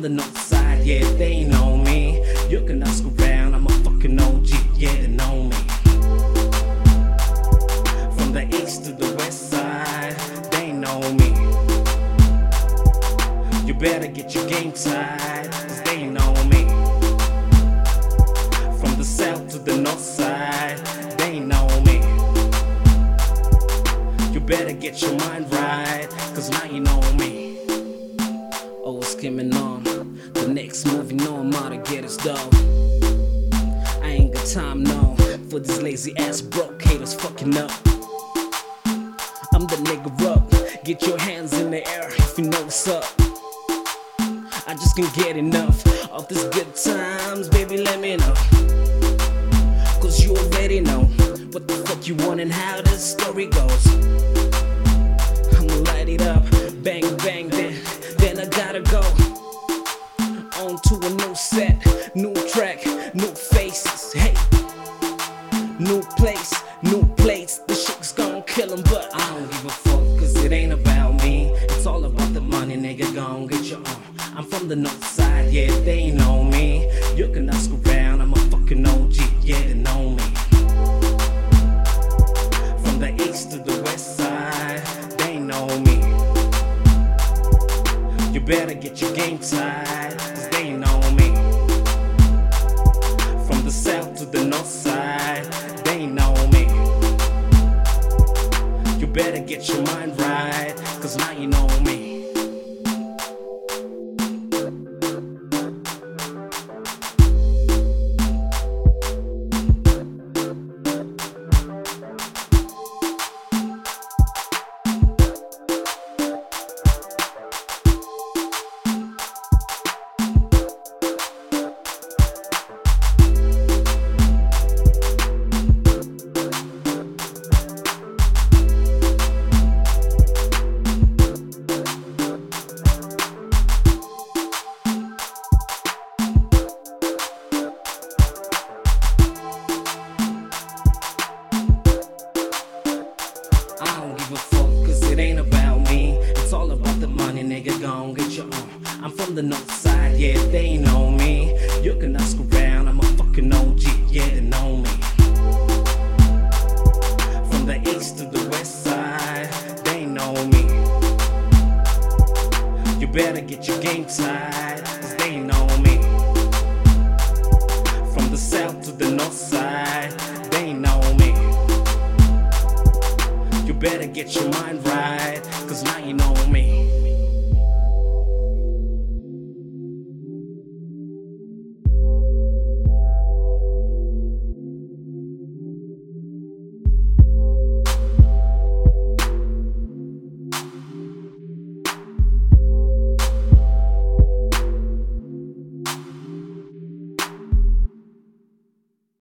from the north side, yeah, they know me. You can ask around, I'm a fucking OG, yeah, they know me. From the east to the west side, they know me. You better get your game tight, cause they know me. From the south to the north side, they know me. You better get your mind right, cause now you know me. Skimming on. The next movie, no, I'm out to get us dough. I ain't got time, no, for these lazy ass broke haters fucking up. I'm the nigga up. Get your hands in the air if you know what's up. I just can't get enough of these good times, baby. Let me know. Cause you already know what the fuck you want and how this story goes. I'ma light it up, bang, bang, I gotta go. On to a new set, new track, new faces, hey. New place, new plates, the shit's gon' kill 'em, but I don't give a fuck, cause it ain't about me. It's all about the money, nigga, gon' get your own. I'm from the north side, yeah, they know better get your game tight, cause they know me. From the south to the north side, they know me. You better get your mind right, cause now you know me. Nigga, gon' get your own. I'm from the north side, yeah, they know me. You can ask around, I'm a fucking OG, yeah, they know me. From the east to the west side, they know me. You better get your game tight, cause they know me. From the south to the north side, they know me. You better get your mind right, cause now you know me.